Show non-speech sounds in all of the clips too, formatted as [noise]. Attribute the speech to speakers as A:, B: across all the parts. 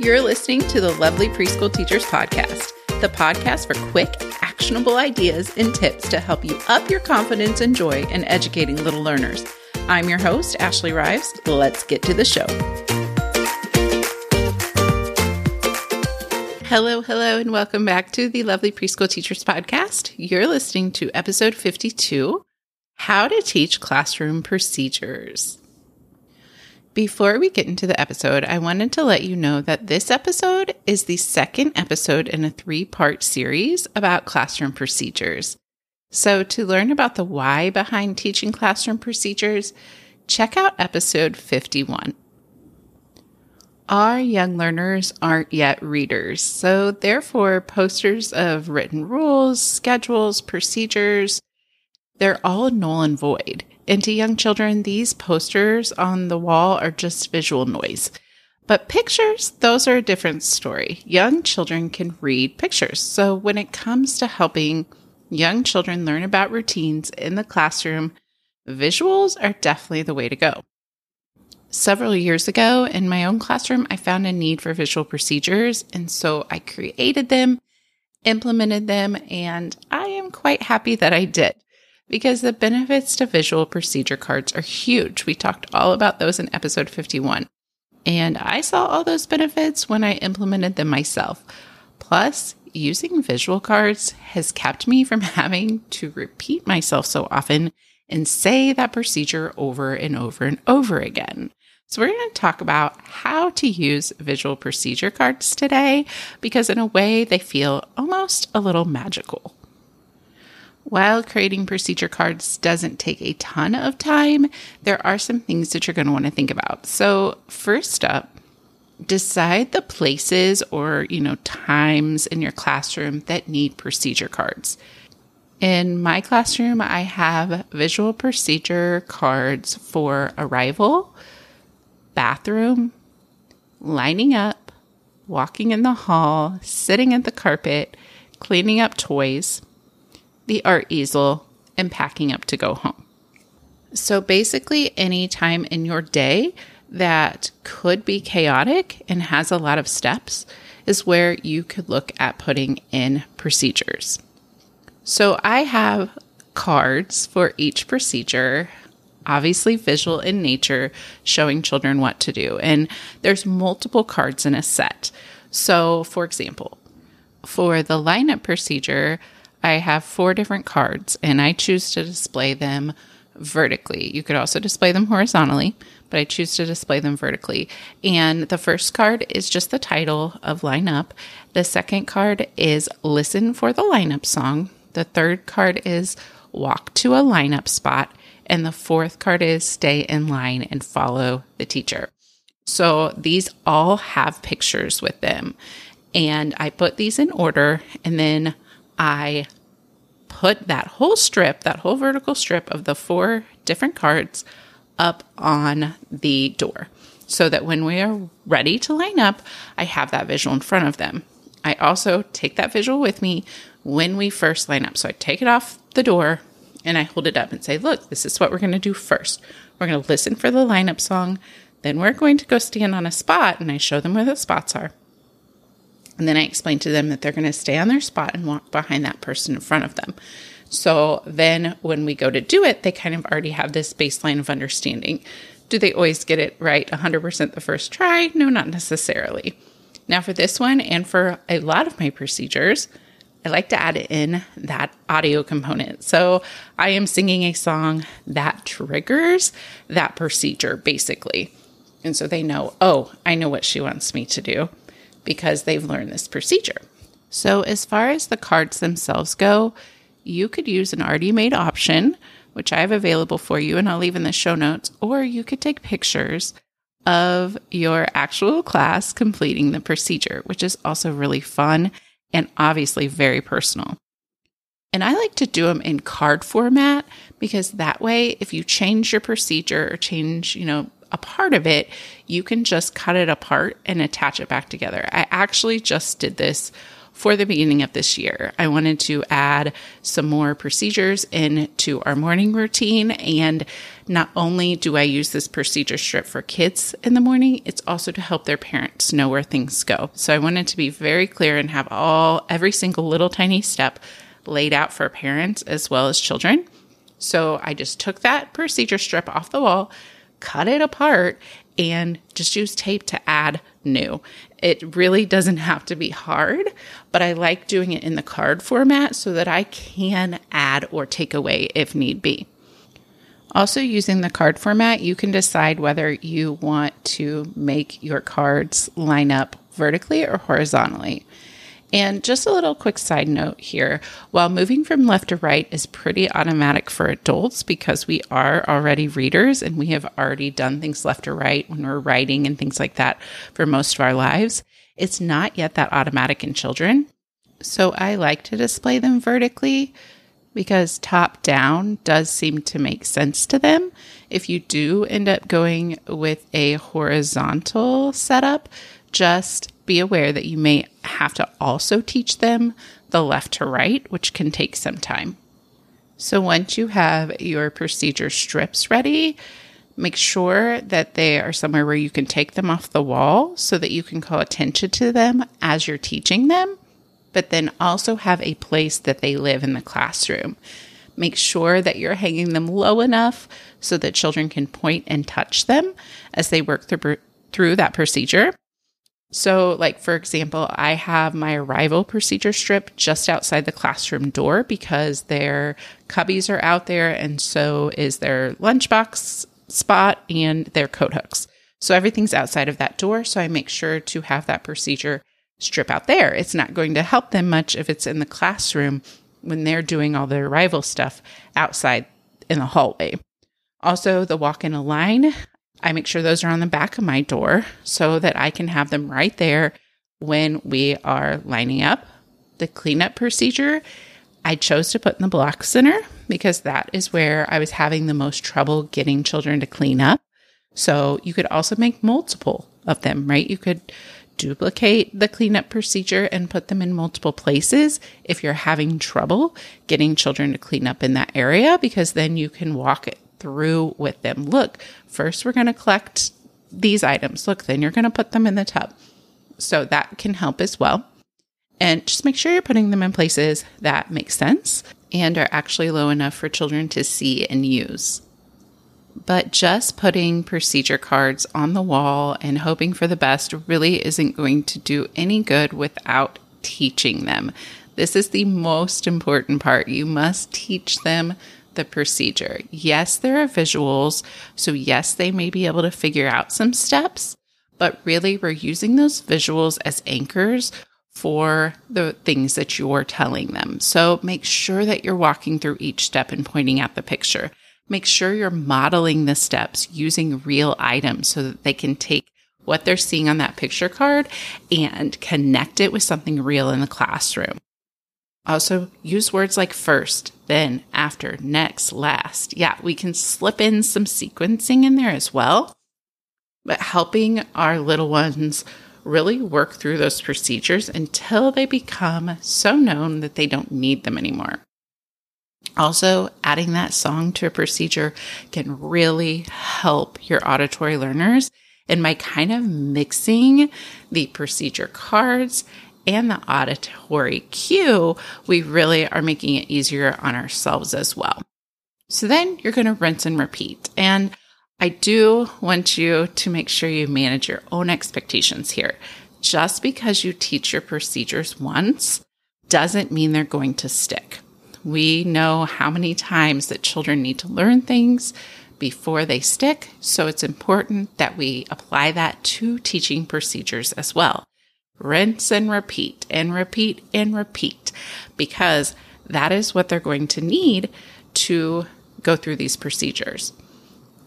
A: You're listening to the Lovely Preschool Teachers Podcast, the podcast for quick, actionable ideas and tips to help you up your confidence and joy in educating little learners. I'm your host, Ashley Reeves. Let's get to the show. Hello, hello, and welcome back to the Lovely Preschool Teachers Podcast. You're listening to episode 52 How to Teach Classroom Procedures. Before we get into the episode, I wanted to let you know that this episode is the second episode in a three part series about classroom procedures. So, to learn about the why behind teaching classroom procedures, check out episode 51. Our young learners aren't yet readers, so therefore, posters of written rules, schedules, procedures, they're all null and void. And to young children, these posters on the wall are just visual noise. But pictures, those are a different story. Young children can read pictures. So when it comes to helping young children learn about routines in the classroom, visuals are definitely the way to go. Several years ago in my own classroom, I found a need for visual procedures. And so I created them, implemented them, and I am quite happy that I did because the benefits to visual procedure cards are huge. We talked all about those in episode 51. And I saw all those benefits when I implemented them myself. Plus, using visual cards has kept me from [laughs] having to repeat myself so often and say that procedure over and over and over again. So, we're going to talk about how to use visual procedure cards today because, in a way, they feel almost a little magical. While creating procedure cards doesn't take a ton of time, there are some things that you're going to want to think about. So, first up, decide the places or, you know, times in your classroom that need procedure cards. In my classroom, I have visual procedure cards for arrival, bathroom, lining up, walking in the hall, sitting at the carpet, cleaning up toys the art easel, and packing up to go home. So basically, any time in your day that could be chaotic and has a lot of steps is where you could look at putting in procedures. So I have cards for each procedure, obviously visual in nature, showing children what to do. And there's multiple cards in a set. So, for example, for the lineup procedure, I have four different cards and I choose to display them vertically. You could also display them horizontally, but I choose to display them vertically. And the first card is just the title of lineup. The second card is listen for the lineup song. The third card is walk to a lineup spot. And the fourth card is stay in line and follow the teacher. So these all have pictures with them. And I put these in order and then I put that whole strip, that whole vertical strip of the four different cards up on the door so that when we are ready to line up, I have that visual in front of them. I also take that visual with me when we first line up. So I take it off the door and I hold it up and say, look, this is what we're going to do first. We're going to listen for the lineup song. Then we're going to go stand on a spot and I show them where the spots are. And then I explain to them that they're going to stay on their spot and walk behind that person in front of them. So then when we go to do it, they kind of already have this baseline of understanding. Do they always get it right 100% the first try? No, not necessarily. Now, for this one and for a lot of my procedures, I like to add in that audio component. So I am singing a song that triggers that procedure basically. And so they know, oh, I know what she wants me to do because they've learned this procedure. So, as far as the cards themselves go, you could use an already made option, which I have available for you and I'll leave in the show notes, or you could take pictures of your actual class completing the procedure, which is also really fun and obviously very personal. And I like to do them in card format because that way, if you change your procedure or change, you know, a part of it, you can just cut it apart and attach it back together. I actually just did this for the beginning of this year. I wanted to add some more procedures into our morning routine. And not only do I use this procedure strip for kids in the morning, it's also to help their parents know where things go. So I wanted to be very clear and have all, every single little tiny step laid out for parents as well as children. So I just took that procedure strip off the wall, cut it apart, and just use tape to add new. It really doesn't [laughs] have to be hard, but I like doing it in the card format so that I can add or take away if need be. Also, using the card format, you can decide whether you want to make your cards line up vertically or horizontally. And just a little quick side note here while moving from left to right is pretty automatic for adults because we are already readers and we have already done things left to right when we're writing and things like that for most of our lives, it's not yet that automatic in children. So I like to display them vertically because top down does seem to make sense to them. If you do end up going with a horizontal setup, just be aware that you may have to also teach them the left to right, which can take some time. So once you have your procedure strips ready, make sure that they are somewhere where you can take them off the wall so that you can call attention to them as you're teaching them, but then also have a place that they live in the classroom. Make sure that you're hanging them low enough so that children can point and touch them as they work through, through that procedure. So, like for example, I have my arrival procedure strip just outside the classroom door because their cubbies are out there, and so is their lunchbox spot and their coat hooks. So everything's outside of that door. So I make sure to have that procedure strip out there. It's not going to help them much if it's in the classroom when they're doing all their arrival stuff outside in the hallway. Also, the walk in a line, I make sure those are on the back of my door so that I can have them right there when we are lining up. The cleanup procedure, I chose to put in the block center because that is where I was having the most trouble getting children to clean up. So you could also make multiple of them, right? You could duplicate the cleanup procedure and put them in multiple places if you're having trouble getting children to clean up in that area, because then you can walk it through with them. Look, first we're going to collect these items. Look, then you're going to put them in the tub. So that can help as well. And just make sure you're putting them in places that make sense and are actually low enough for children to see and use. But just putting procedure cards on the wall and hoping for the best really isn't going to do any good without teaching them. This is the most important part. You must teach them the procedure. Yes, there are visuals. So, yes, they may be able to figure out some steps, but really we're using those visuals as anchors for the things that you're telling them. So, make sure that you're walking through each step and pointing out the picture. Make sure you're modeling the steps using real items so that they can take what they're seeing on that picture card and connect it with something real in the classroom. Also, use words like first, then, after, next, last. Yeah, we can slip in some sequencing in there as well. But helping our little ones really work through those procedures until they become so known that they don't need them anymore. Also, adding that song to a procedure can really help your auditory learners. And by kind of mixing the procedure cards and the auditory cue, we really are making it easier on ourselves as well. So then you're going to rinse and repeat. And I do want you to make sure you manage your own expectations here. Just because you teach your procedures once doesn't mean they're going to stick. We know how many times that children need to learn things before they stick, so it's important that we apply that to teaching procedures as well rinse and repeat and repeat and repeat because that is what they're going to need to go through these procedures.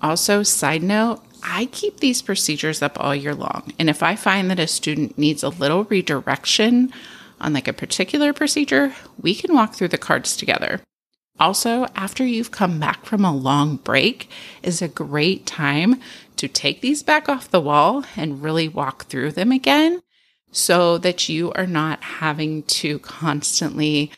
A: Also, side note, I keep these procedures up all year long. And if I find that a student needs a little redirection on like a particular procedure, we can walk through the cards together. Also, after you've come back from a long break is a great time to take these back off the wall and really walk through them again so that you are not having to constantly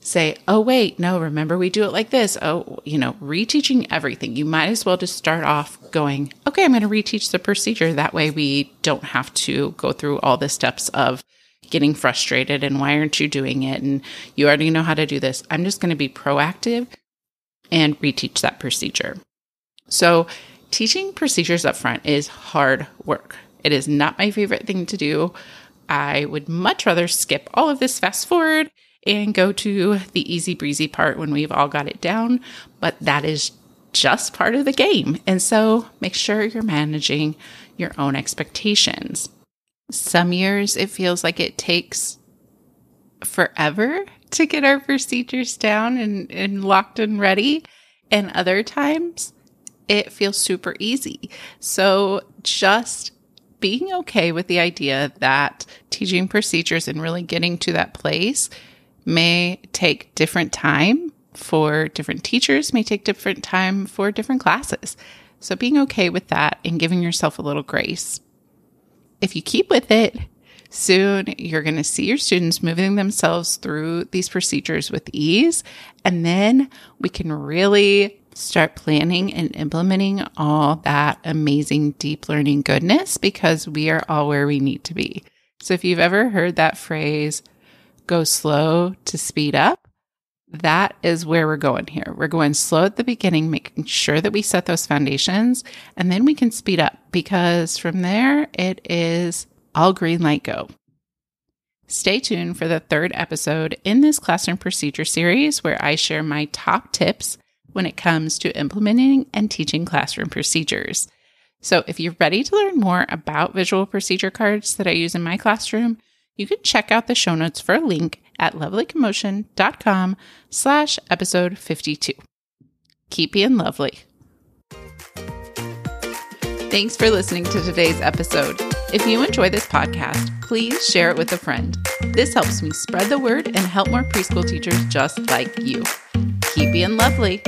A: say, oh, wait, no, remember we do it like this. Oh, you know, reteaching everything. You might as well just start off going, okay, I'm going to reteach the procedure. That way we don't have to go through all the steps of getting frustrated and why aren't you doing it? And you already know how to do this. I'm just going to be proactive and reteach that procedure. So, teaching procedures up front is hard work. It is not my favorite thing to do. I would much rather skip all of this fast forward and go to the easy breezy part when we've all got it down, but that is just part of the game. And so make sure you're managing your own expectations. Some years it feels like it takes forever to get our procedures down and, and locked and ready. And other times it feels super easy. So just being okay with the idea that teaching procedures and really getting to that place may take different time for different teachers, may take different time for different classes. So being okay with that and giving yourself a little grace. If you keep with it, soon you're going to see your students moving themselves through these procedures with ease. And then we can really start planning and implementing all that amazing deep learning goodness because we are all where we need to be. So if you've ever heard that phrase, go slow to speed up, that is where we're going here. We're going slow at the beginning, making sure that we set those foundations, and then we can speed up because from there it is all green light go. Stay tuned for the third episode in this classroom procedure series where I share my top tips when it comes to implementing and teaching classroom procedures. So if you're ready to learn more about visual procedure cards that I use in my classroom, you can check out the show notes for a link at lovelycommotion.com slash episode 52. Keep being lovely. Thanks for listening to today's episode. If you enjoy this podcast, please share it with a friend. This helps me spread the word and help more preschool teachers just like you. Keep being lovely.